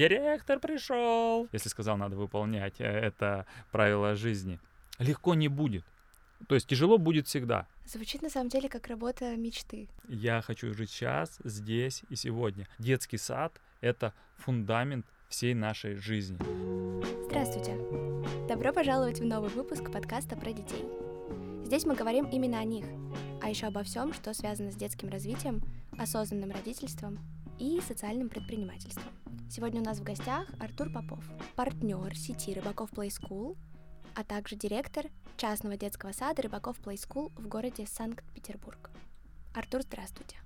Директор пришел. Если сказал, надо выполнять. э, Это правило жизни. Легко не будет. То есть тяжело будет всегда. Звучит на самом деле как работа мечты. Я хочу жить сейчас, здесь и сегодня. Детский сад — это фундамент всей нашей жизни. Здравствуйте! Добро пожаловать в новый выпуск подкаста про детей. Здесь мы говорим именно о них, а еще обо всем, что связано с детским развитием, осознанным родительством и социальным предпринимательством. Сегодня у нас в гостях Артур Попов, партнер сети Рыбаков Play School, а также директор частного детского сада Рыбаков Play School в городе Санкт-Петербург. Артур, здравствуйте.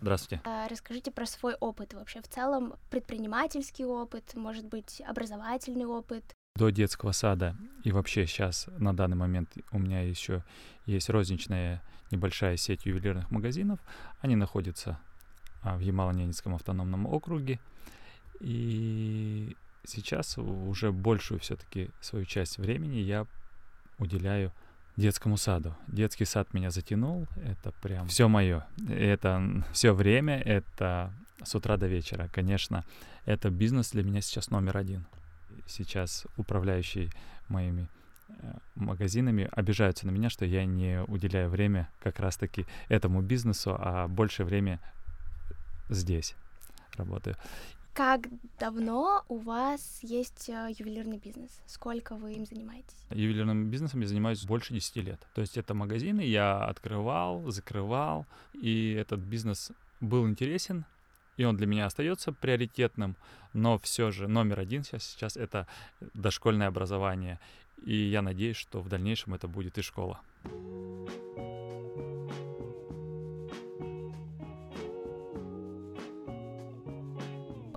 Здравствуйте. А, Расскажите про свой опыт вообще в целом, предпринимательский опыт, может быть, образовательный опыт. До детского сада и вообще сейчас на данный момент у меня еще есть розничная небольшая сеть ювелирных магазинов. Они находятся в Ямало-Ненецком автономном округе. И сейчас уже большую все-таки свою часть времени я уделяю детскому саду. Детский сад меня затянул, это прям все мое. Это все время, это с утра до вечера. Конечно, это бизнес для меня сейчас номер один. Сейчас управляющий моими э, магазинами обижаются на меня, что я не уделяю время как раз-таки этому бизнесу, а больше время здесь работаю. Как давно у вас есть э, ювелирный бизнес? Сколько вы им занимаетесь? Ювелирным бизнесом я занимаюсь больше 10 лет. То есть это магазины я открывал, закрывал, и этот бизнес был интересен, и он для меня остается приоритетным, но все же номер один сейчас, сейчас это дошкольное образование, и я надеюсь, что в дальнейшем это будет и школа.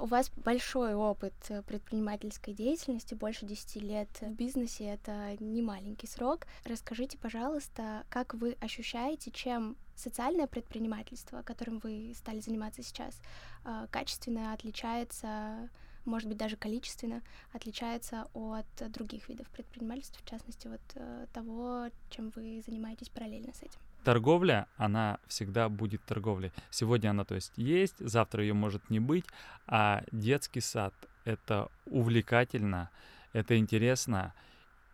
У вас большой опыт э, предпринимательской деятельности, больше 10 лет в бизнесе, это не маленький срок. Расскажите, пожалуйста, как вы ощущаете, чем социальное предпринимательство, которым вы стали заниматься сейчас, э, качественно отличается, может быть, даже количественно отличается от других видов предпринимательства, в частности, вот э, того, чем вы занимаетесь параллельно с этим? Торговля, она всегда будет торговлей. Сегодня она, то есть, есть, завтра ее может не быть, а детский сад — это увлекательно, это интересно,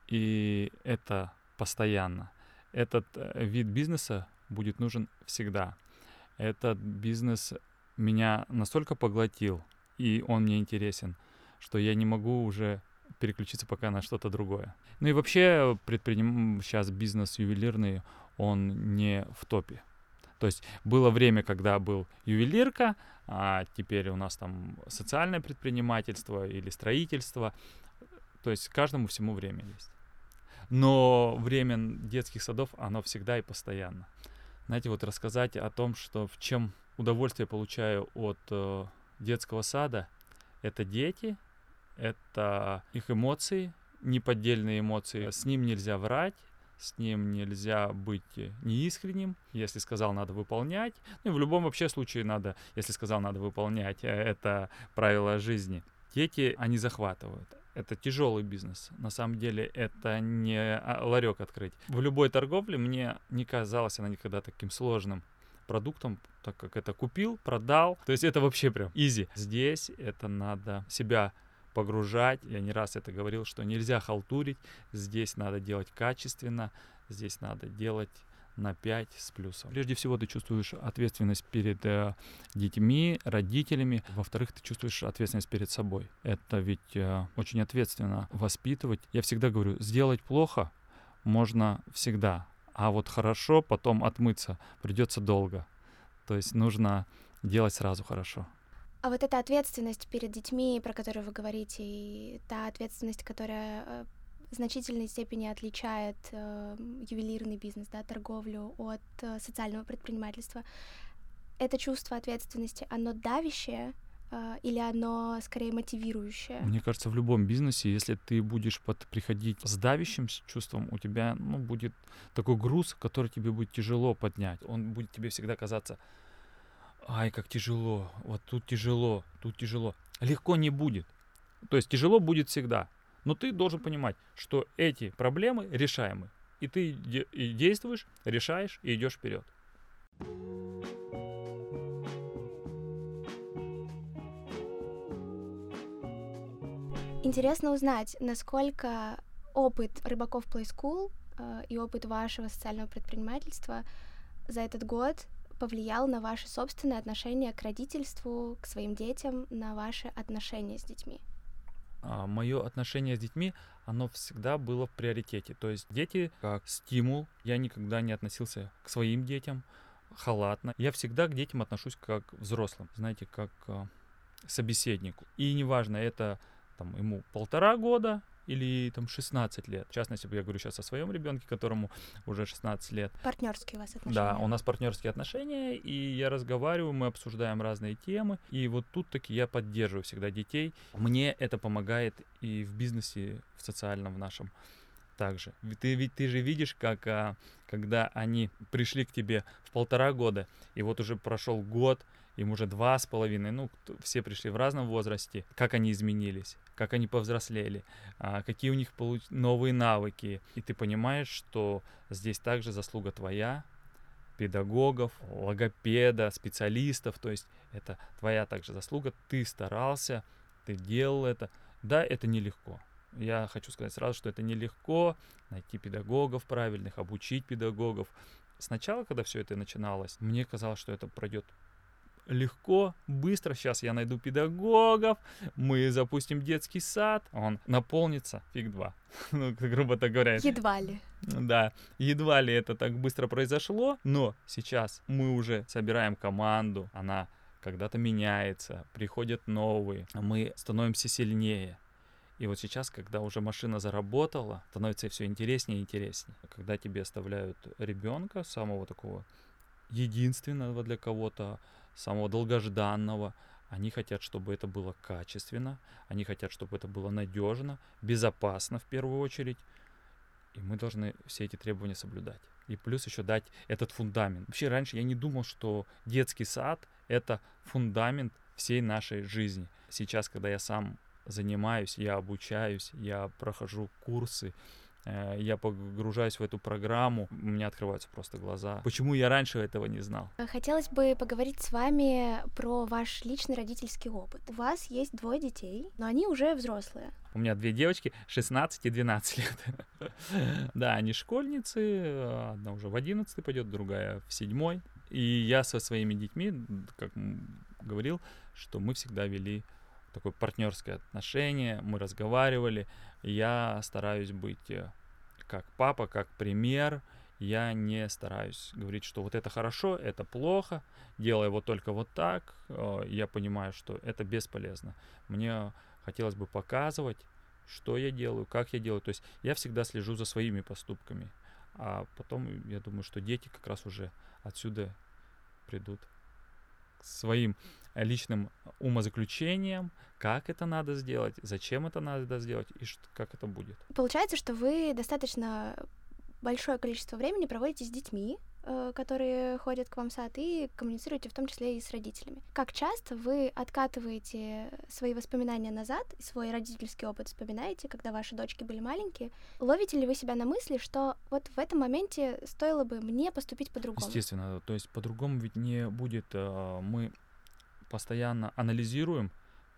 и это постоянно. Этот э, вид бизнеса будет нужен всегда. Этот бизнес меня настолько поглотил, и он мне интересен, что я не могу уже переключиться пока на что-то другое. Ну и вообще предприним... сейчас бизнес ювелирный, он не в топе. То есть было время, когда был ювелирка, а теперь у нас там социальное предпринимательство или строительство. То есть каждому всему время есть. Но время детских садов, оно всегда и постоянно. Знаете, вот рассказать о том, что в чем удовольствие получаю от э, детского сада, это дети, это их эмоции, неподдельные эмоции. С ним нельзя врать, с ним нельзя быть неискренним. Если сказал, надо выполнять. Ну и в любом вообще случае надо, если сказал, надо выполнять. э, Это правило жизни. Дети, они захватывают. Это тяжелый бизнес. На самом деле это не а, ларек открыть. В любой торговле мне не казалось она никогда таким сложным продуктом, так как это купил, продал. То есть это вообще прям изи. Здесь это надо себя погружать. Я не раз это говорил, что нельзя халтурить. Здесь надо делать качественно. Здесь надо делать на 5 с плюсом. Прежде всего, ты чувствуешь ответственность перед э, детьми, родителями. Во-вторых, ты чувствуешь ответственность перед собой. Это ведь э, очень ответственно воспитывать. Я всегда говорю, сделать плохо можно всегда, а вот хорошо потом отмыться придется долго. То есть нужно делать сразу хорошо. А вот эта ответственность перед детьми, про которую вы говорите, и та ответственность, которая э, в значительной степени отличает э, ювелирный бизнес, да, торговлю от э, социального предпринимательства, это чувство ответственности, оно давящее э, или оно скорее мотивирующее? Мне кажется, в любом бизнесе, если ты будешь под, приходить с давящим чувством, у тебя ну, будет такой груз, который тебе будет тяжело поднять. Он будет тебе всегда казаться, ай, как тяжело, вот тут тяжело, тут тяжело. Легко не будет. То есть тяжело будет всегда. Но ты должен понимать, что эти проблемы решаемы. И ты де- и действуешь, решаешь и идешь вперед. Интересно узнать, насколько опыт рыбаков Play School э, и опыт вашего социального предпринимательства за этот год повлиял на ваше собственное отношение к родительству, к своим детям, на ваши отношения с детьми? А, мое отношение с детьми, оно всегда было в приоритете. То есть дети как стимул. Я никогда не относился к своим детям халатно. Я всегда к детям отношусь как к взрослым, знаете, как к собеседнику. И неважно, это там ему полтора года или там 16 лет. В частности, я говорю сейчас о своем ребенке, которому уже 16 лет. Партнерские у вас отношения. Да, у нас партнерские отношения, и я разговариваю, мы обсуждаем разные темы, и вот тут таки я поддерживаю всегда детей. Мне это помогает и в бизнесе, в социальном в нашем также. Ты, ведь ты же видишь, как а, когда они пришли к тебе в полтора года, и вот уже прошел год, им уже два с половиной, ну, все пришли в разном возрасте, как они изменились, как они повзрослели, а, какие у них новые навыки. И ты понимаешь, что здесь также заслуга твоя, педагогов, логопеда, специалистов, то есть это твоя также заслуга, ты старался, ты делал это. Да, это нелегко. Я хочу сказать сразу, что это нелегко найти педагогов правильных, обучить педагогов. Сначала, когда все это начиналось, мне казалось, что это пройдет легко, быстро. Сейчас я найду педагогов, мы запустим детский сад, он наполнится, фиг два. ну, грубо так говоря. Едва ли. Да, едва ли это так быстро произошло, но сейчас мы уже собираем команду, она когда-то меняется, приходят новые, мы становимся сильнее. И вот сейчас, когда уже машина заработала, становится все интереснее и интереснее. Когда тебе оставляют ребенка, самого такого единственного для кого-то, самого долгожданного. Они хотят, чтобы это было качественно, они хотят, чтобы это было надежно, безопасно в первую очередь. И мы должны все эти требования соблюдать. И плюс еще дать этот фундамент. Вообще раньше я не думал, что детский сад — это фундамент всей нашей жизни. Сейчас, когда я сам занимаюсь, я обучаюсь, я прохожу курсы, Э, я погружаюсь в эту программу, у меня открываются просто глаза. Почему я раньше этого не знал? Хотелось бы поговорить с вами про ваш личный родительский опыт. У вас есть двое детей, но они уже взрослые. У меня две девочки, 16 и 12 лет. Да, они школьницы, одна уже в 11 пойдет, другая в 7. И я со своими детьми, как говорил, что мы всегда вели такое партнерское отношение, мы разговаривали, я стараюсь быть э, как папа, как пример, я не стараюсь говорить, что вот это хорошо, это плохо, делай вот только вот так, э, я понимаю, что это бесполезно. Мне хотелось бы показывать, что я делаю, как я делаю, то есть я всегда слежу за своими поступками, а потом я думаю, что дети как раз уже отсюда придут своим личным умозаключением, как это надо сделать, зачем это надо сделать и как это будет. Получается, что вы достаточно большое количество времени проводите с детьми, Э, которые ходят к вам в сад, и коммуницируете в том числе и с родителями. Как часто вы откатываете свои воспоминания назад, свой родительский опыт вспоминаете, когда ваши дочки были маленькие? Ловите ли вы себя на мысли, что вот в этом моменте стоило бы мне поступить по-другому? Естественно, то есть по-другому ведь не будет. Э, мы постоянно анализируем,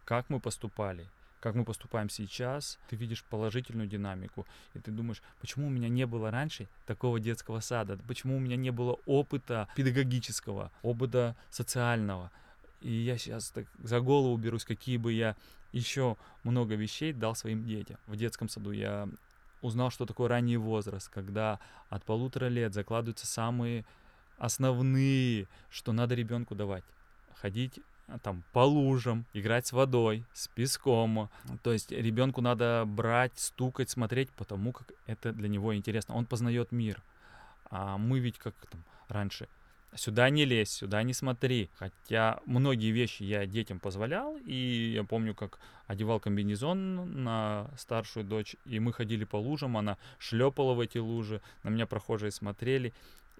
как мы поступали, как мы поступаем сейчас, ты видишь положительную динамику, и ты думаешь, почему у меня не было раньше такого детского сада, почему у меня не было опыта педагогического, опыта социального. И я сейчас так за голову берусь, какие бы я еще много вещей дал своим детям. В детском саду я узнал, что такое ранний возраст, когда от полутора лет закладываются самые основные, что надо ребенку давать. Ходить там по лужам, играть с водой, с песком. То есть ребенку надо брать, стукать, смотреть, потому как это для него интересно. Он познает мир. А мы ведь как там раньше сюда не лезь, сюда не смотри. Хотя многие вещи я детям позволял, и я помню, как одевал комбинезон на старшую дочь, и мы ходили по лужам, она шлепала в эти лужи, на меня прохожие смотрели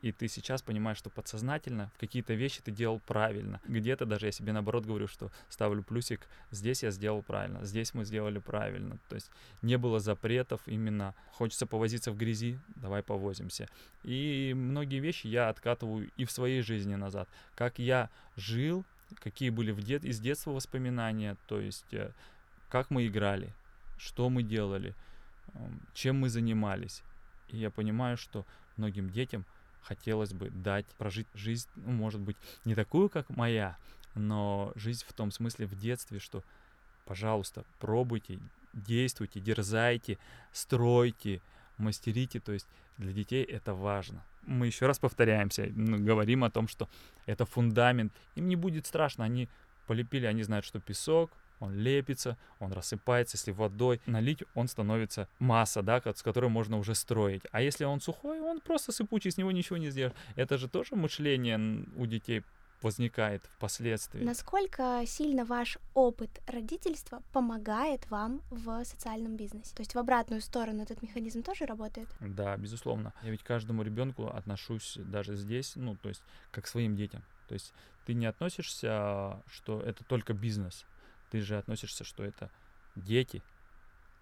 и ты сейчас понимаешь, что подсознательно в какие-то вещи ты делал правильно. Где-то даже я себе наоборот говорю, что ставлю плюсик, здесь я сделал правильно, здесь мы сделали правильно. То есть не было запретов, именно хочется повозиться в грязи, давай повозимся. И многие вещи я откатываю и в своей жизни назад. Как я жил, какие были в дет... из детства воспоминания, то есть э, как мы играли, что мы делали, чем мы занимались. И я понимаю, что многим детям хотелось бы дать, прожить жизнь, ну, может быть, не такую, как моя, но жизнь в том смысле в детстве, что, пожалуйста, пробуйте, действуйте, дерзайте, стройте, мастерите, то есть для детей это важно. Мы еще раз повторяемся, говорим о том, что это фундамент. Им не будет страшно, они полепили, они знают, что песок, он лепится, он рассыпается, если водой налить, он становится масса, да, с которой можно уже строить. А если он сухой, он просто сыпучий, с него ничего не сделаешь. Это же тоже мышление у детей возникает впоследствии. Насколько сильно ваш опыт родительства помогает вам в социальном бизнесе? То есть в обратную сторону этот механизм тоже работает? Да, безусловно. Я ведь каждому ребенку отношусь даже здесь, ну, то есть как к своим детям. То есть ты не относишься, что это только бизнес. Ты же относишься, что это дети,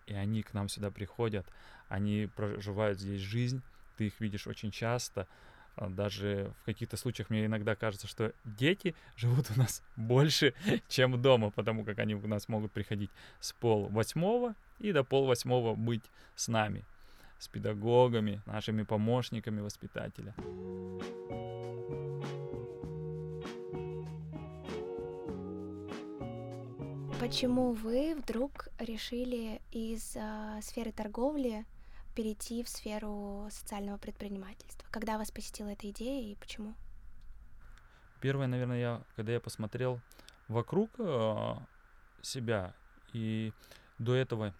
и они к нам сюда приходят, они проживают здесь жизнь, ты их видишь очень часто, а, даже в каких-то случаях мне иногда кажется, что дети живут у нас больше, чем дома, потому как они у нас могут приходить с пол восьмого и до пол восьмого быть с нами, с педагогами, нашими помощниками воспитателя. Почему вы вдруг решили из э, сферы торговли перейти в сферу социального предпринимательства? Когда вас посетила эта идея и почему? Первое, наверное, я, когда я посмотрел вокруг э, себя, и до этого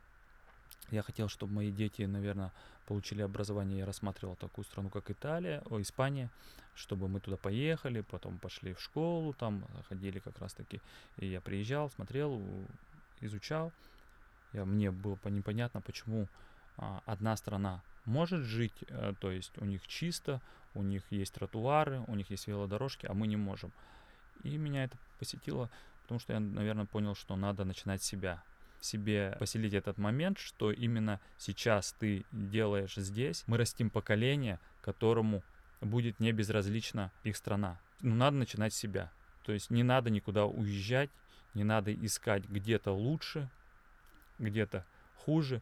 я хотел, чтобы мои дети, наверное, получили образование. Я рассматривал такую страну, как Италия, о, Испания, чтобы мы туда поехали, потом пошли в школу, там ходили как раз-таки. И я приезжал, смотрел, изучал. Я, мне было непонятно, почему а, одна страна может жить, а, то есть у них чисто, у них есть тротуары, у них есть велодорожки, а мы не можем. И меня это посетило, потому что я, наверное, понял, что надо начинать с себя. Себе поселить этот момент, что именно сейчас ты делаешь здесь. Мы растим поколение, которому будет не безразлична их страна. Но надо начинать с себя. То есть не надо никуда уезжать, не надо искать где-то лучше, где-то хуже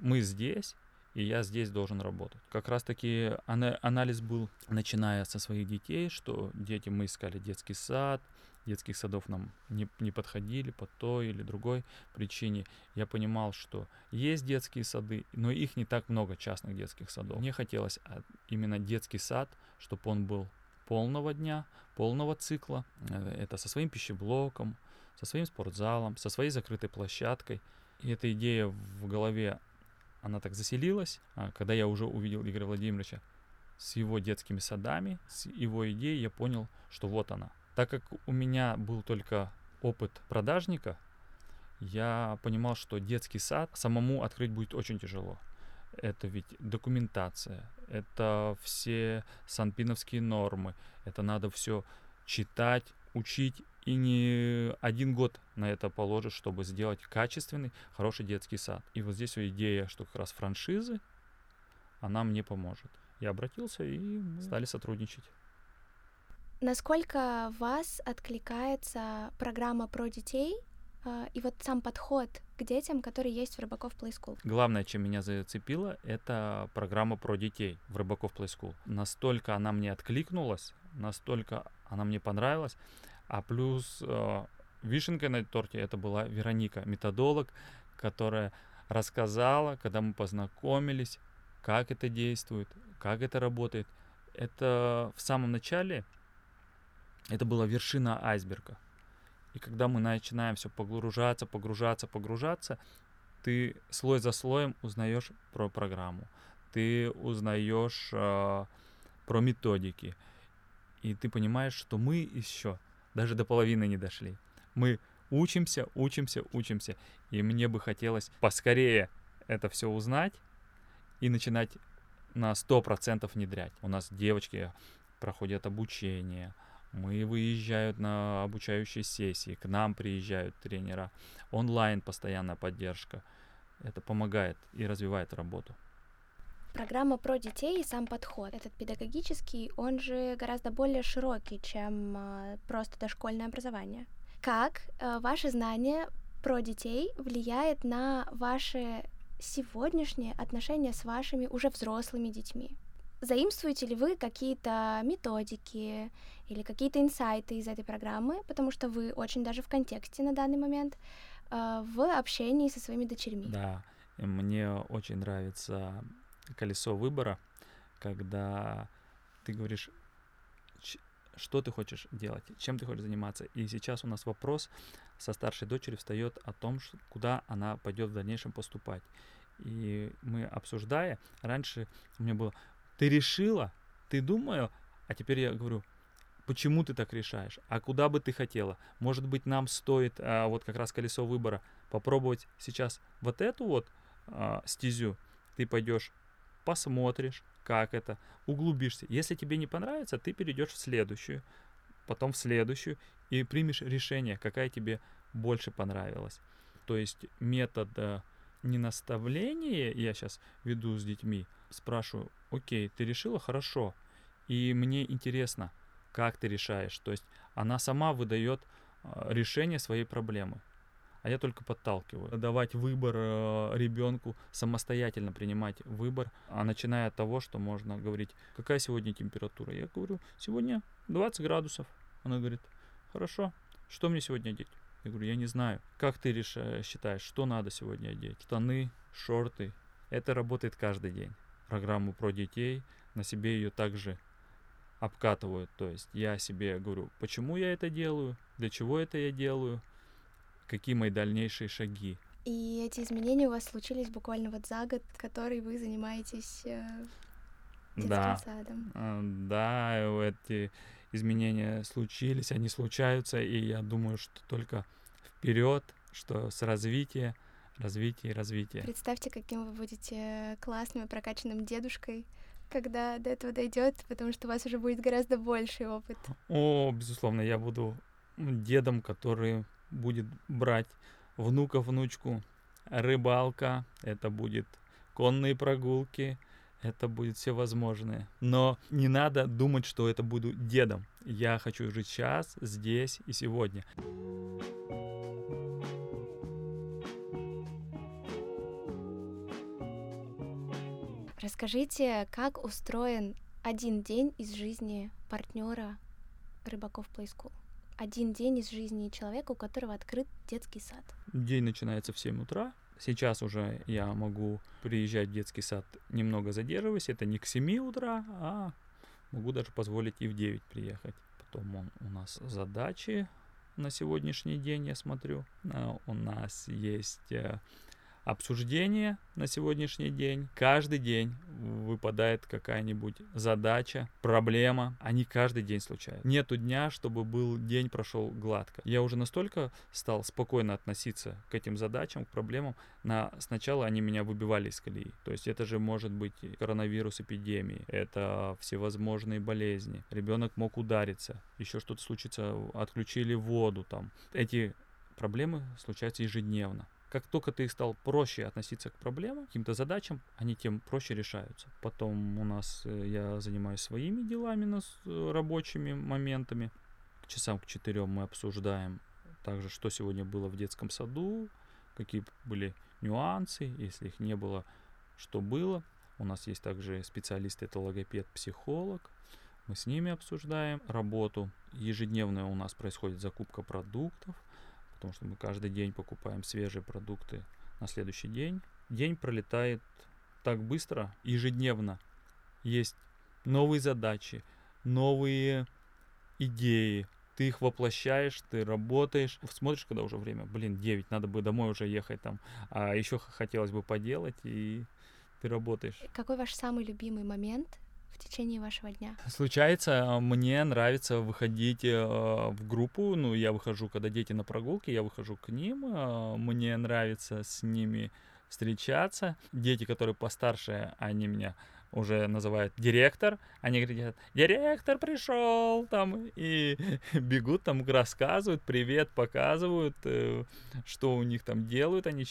мы здесь, и я здесь должен работать. Как раз таки анализ был, начиная со своих детей, что дети, мы искали детский сад, детских садов нам не, не подходили по той или другой причине. Я понимал, что есть детские сады, но их не так много, частных детских садов. Мне хотелось а, именно детский сад, чтобы он был полного дня, полного цикла. Э, это со своим пищеблоком, со своим спортзалом, со своей закрытой площадкой. И эта идея в голове она так заселилась, а когда я уже увидел Игоря Владимировича с его детскими садами, с его идеей, я понял, что вот она. Так как у меня был только опыт продажника, я понимал, что детский сад самому открыть будет очень тяжело. Это ведь документация, это все санпиновские нормы, это надо все читать, учить и не один год на это положишь, чтобы сделать качественный, хороший детский сад. И вот здесь идея, что как раз франшизы, она мне поможет. Я обратился, и мы стали сотрудничать. Насколько вас откликается программа про детей э, и вот сам подход к детям, который есть в Рыбаков Play School? Главное, чем меня зацепило, это программа про детей в Рыбаков Play School. Настолько она мне откликнулась, настолько она мне понравилась, а плюс э, вишенкой на торте это была Вероника, методолог, которая рассказала, когда мы познакомились, как это действует, как это работает. Это в самом начале, это была вершина айсберга. И когда мы начинаем все погружаться, погружаться, погружаться, ты слой за слоем узнаешь про программу, ты узнаешь э, про методики, и ты понимаешь, что мы еще даже до половины не дошли. Мы учимся, учимся, учимся. И мне бы хотелось поскорее это все узнать и начинать на 100% внедрять. У нас девочки проходят обучение, мы выезжают на обучающие сессии, к нам приезжают тренера, онлайн постоянная поддержка. Это помогает и развивает работу. Программа про детей и сам подход. Этот педагогический, он же гораздо более широкий, чем э, просто дошкольное образование. Как э, ваши знания про детей влияет на ваши сегодняшние отношения с вашими уже взрослыми детьми? Заимствуете ли вы какие-то методики или какие-то инсайты из этой программы, потому что вы очень даже в контексте на данный момент э, в общении со своими дочерьми? Да, мне очень нравится колесо выбора, когда ты говоришь, что ты хочешь делать, чем ты хочешь заниматься. И сейчас у нас вопрос со старшей дочерью встает о том, куда она пойдет в дальнейшем поступать. И мы обсуждая, раньше у меня было, ты решила, ты думаю, а теперь я говорю, почему ты так решаешь, а куда бы ты хотела. Может быть, нам стоит, а, вот как раз колесо выбора, попробовать сейчас вот эту вот а, стезю, ты пойдешь, посмотришь, как это, углубишься. Если тебе не понравится, ты перейдешь в следующую, потом в следующую и примешь решение, какая тебе больше понравилась. То есть метод э, не наставления я сейчас веду с детьми, спрашиваю, окей, ты решила хорошо, и мне интересно, как ты решаешь. То есть она сама выдает э, решение своей проблемы а я только подталкиваю. Давать выбор э, ребенку, самостоятельно принимать выбор, а начиная от того, что можно говорить, какая сегодня температура. Я говорю, сегодня 20 градусов. Она говорит, хорошо, что мне сегодня одеть? Я говорю, я не знаю. Как ты решаешь, считаешь, что надо сегодня одеть? Штаны, шорты. Это работает каждый день. Программу про детей, на себе ее также обкатывают. То есть я себе говорю, почему я это делаю, для чего это я делаю, какие мои дальнейшие шаги. И эти изменения у вас случились буквально вот за год, который вы занимаетесь э, детским да. садом. А, да, эти изменения случились, они случаются, и я думаю, что только вперед, что с развития, и развития. Представьте, каким вы будете классным и прокачанным дедушкой, когда до этого дойдет, потому что у вас уже будет гораздо больший опыт. О, безусловно, я буду дедом, который будет брать внука, внучку, рыбалка, это будет конные прогулки, это будет все возможное. Но не надо думать, что это буду дедом. Я хочу жить сейчас, здесь и сегодня. Расскажите, как устроен один день из жизни партнера рыбаков Play School? Один день из жизни человека, у которого открыт детский сад? День начинается в 7 утра. Сейчас уже я могу приезжать в детский сад, немного задерживаясь. Это не к 7 утра, а могу даже позволить и в 9 приехать. Потом он, у нас задачи на сегодняшний день, я смотрю. А, у нас есть обсуждение на сегодняшний день. Каждый день выпадает какая-нибудь задача, проблема. Они каждый день случаются. Нету дня, чтобы был день прошел гладко. Я уже настолько стал спокойно относиться к этим задачам, к проблемам. На... Сначала они меня выбивали из колеи. То есть это же может быть коронавирус, эпидемии, это всевозможные болезни. Ребенок мог удариться, еще что-то случится, отключили воду там. Эти проблемы случаются ежедневно. Как только ты стал проще относиться к проблемам, каким-то задачам, они тем проще решаются. Потом у нас э, я занимаюсь своими делами, нас, э, рабочими моментами. К часам к четырем мы обсуждаем также, что сегодня было в детском саду, какие были нюансы, если их не было, что было. У нас есть также специалисты, это логопед, психолог. Мы с ними обсуждаем работу. Ежедневно у нас происходит закупка продуктов потому что мы каждый день покупаем свежие продукты на следующий день. День пролетает так быстро, ежедневно. Есть новые задачи, новые идеи, ты их воплощаешь, ты работаешь, смотришь, когда уже время, блин, 9, надо бы домой уже ехать там, а еще хотелось бы поделать, и ты работаешь. Какой ваш самый любимый момент в течение вашего дня? Случается, мне нравится выходить э, в группу, ну, я выхожу, когда дети на прогулке, я выхожу к ним, э, мне нравится с ними встречаться. Дети, которые постарше, они меня уже называют директор, они говорят, директор пришел, там, и бегут там, рассказывают, привет, показывают, э, что у них там делают, они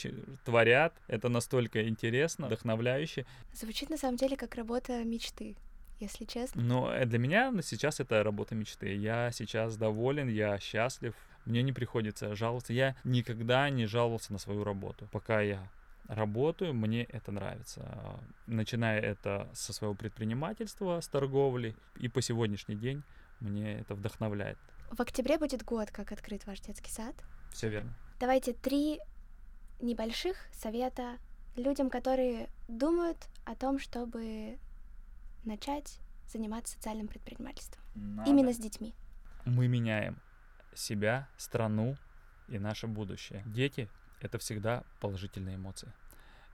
творят, это настолько интересно, вдохновляюще. Звучит на самом деле как работа мечты если честно. Но э, для меня сейчас это работа мечты. Я сейчас доволен, я счастлив. мне не приходится жаловаться. Я никогда не жаловался на свою работу. Пока я работаю, мне это нравится. Начиная это со своего предпринимательства, с торговли, и по сегодняшний день мне это вдохновляет. В октябре будет год, как открыт ваш детский сад. Все верно. Давайте три небольших совета людям, которые думают о том, чтобы начать заниматься социальным предпринимательством. Надо. Именно с детьми. Мы меняем себя, страну и наше будущее. Дети — это всегда положительные эмоции.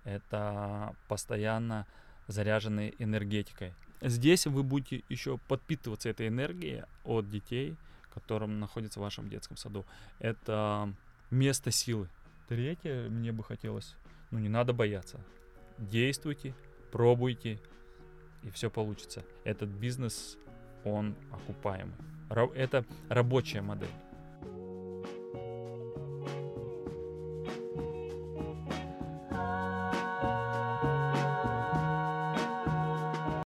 Это постоянно заряженные энергетикой. Здесь вы будете еще подпитываться этой энергией от детей, которым находится в вашем детском саду. Это место силы. Третье, мне бы хотелось, ну не надо бояться. Действуйте, пробуйте, и все получится. Этот бизнес, он окупаемый. Это рабочая модель.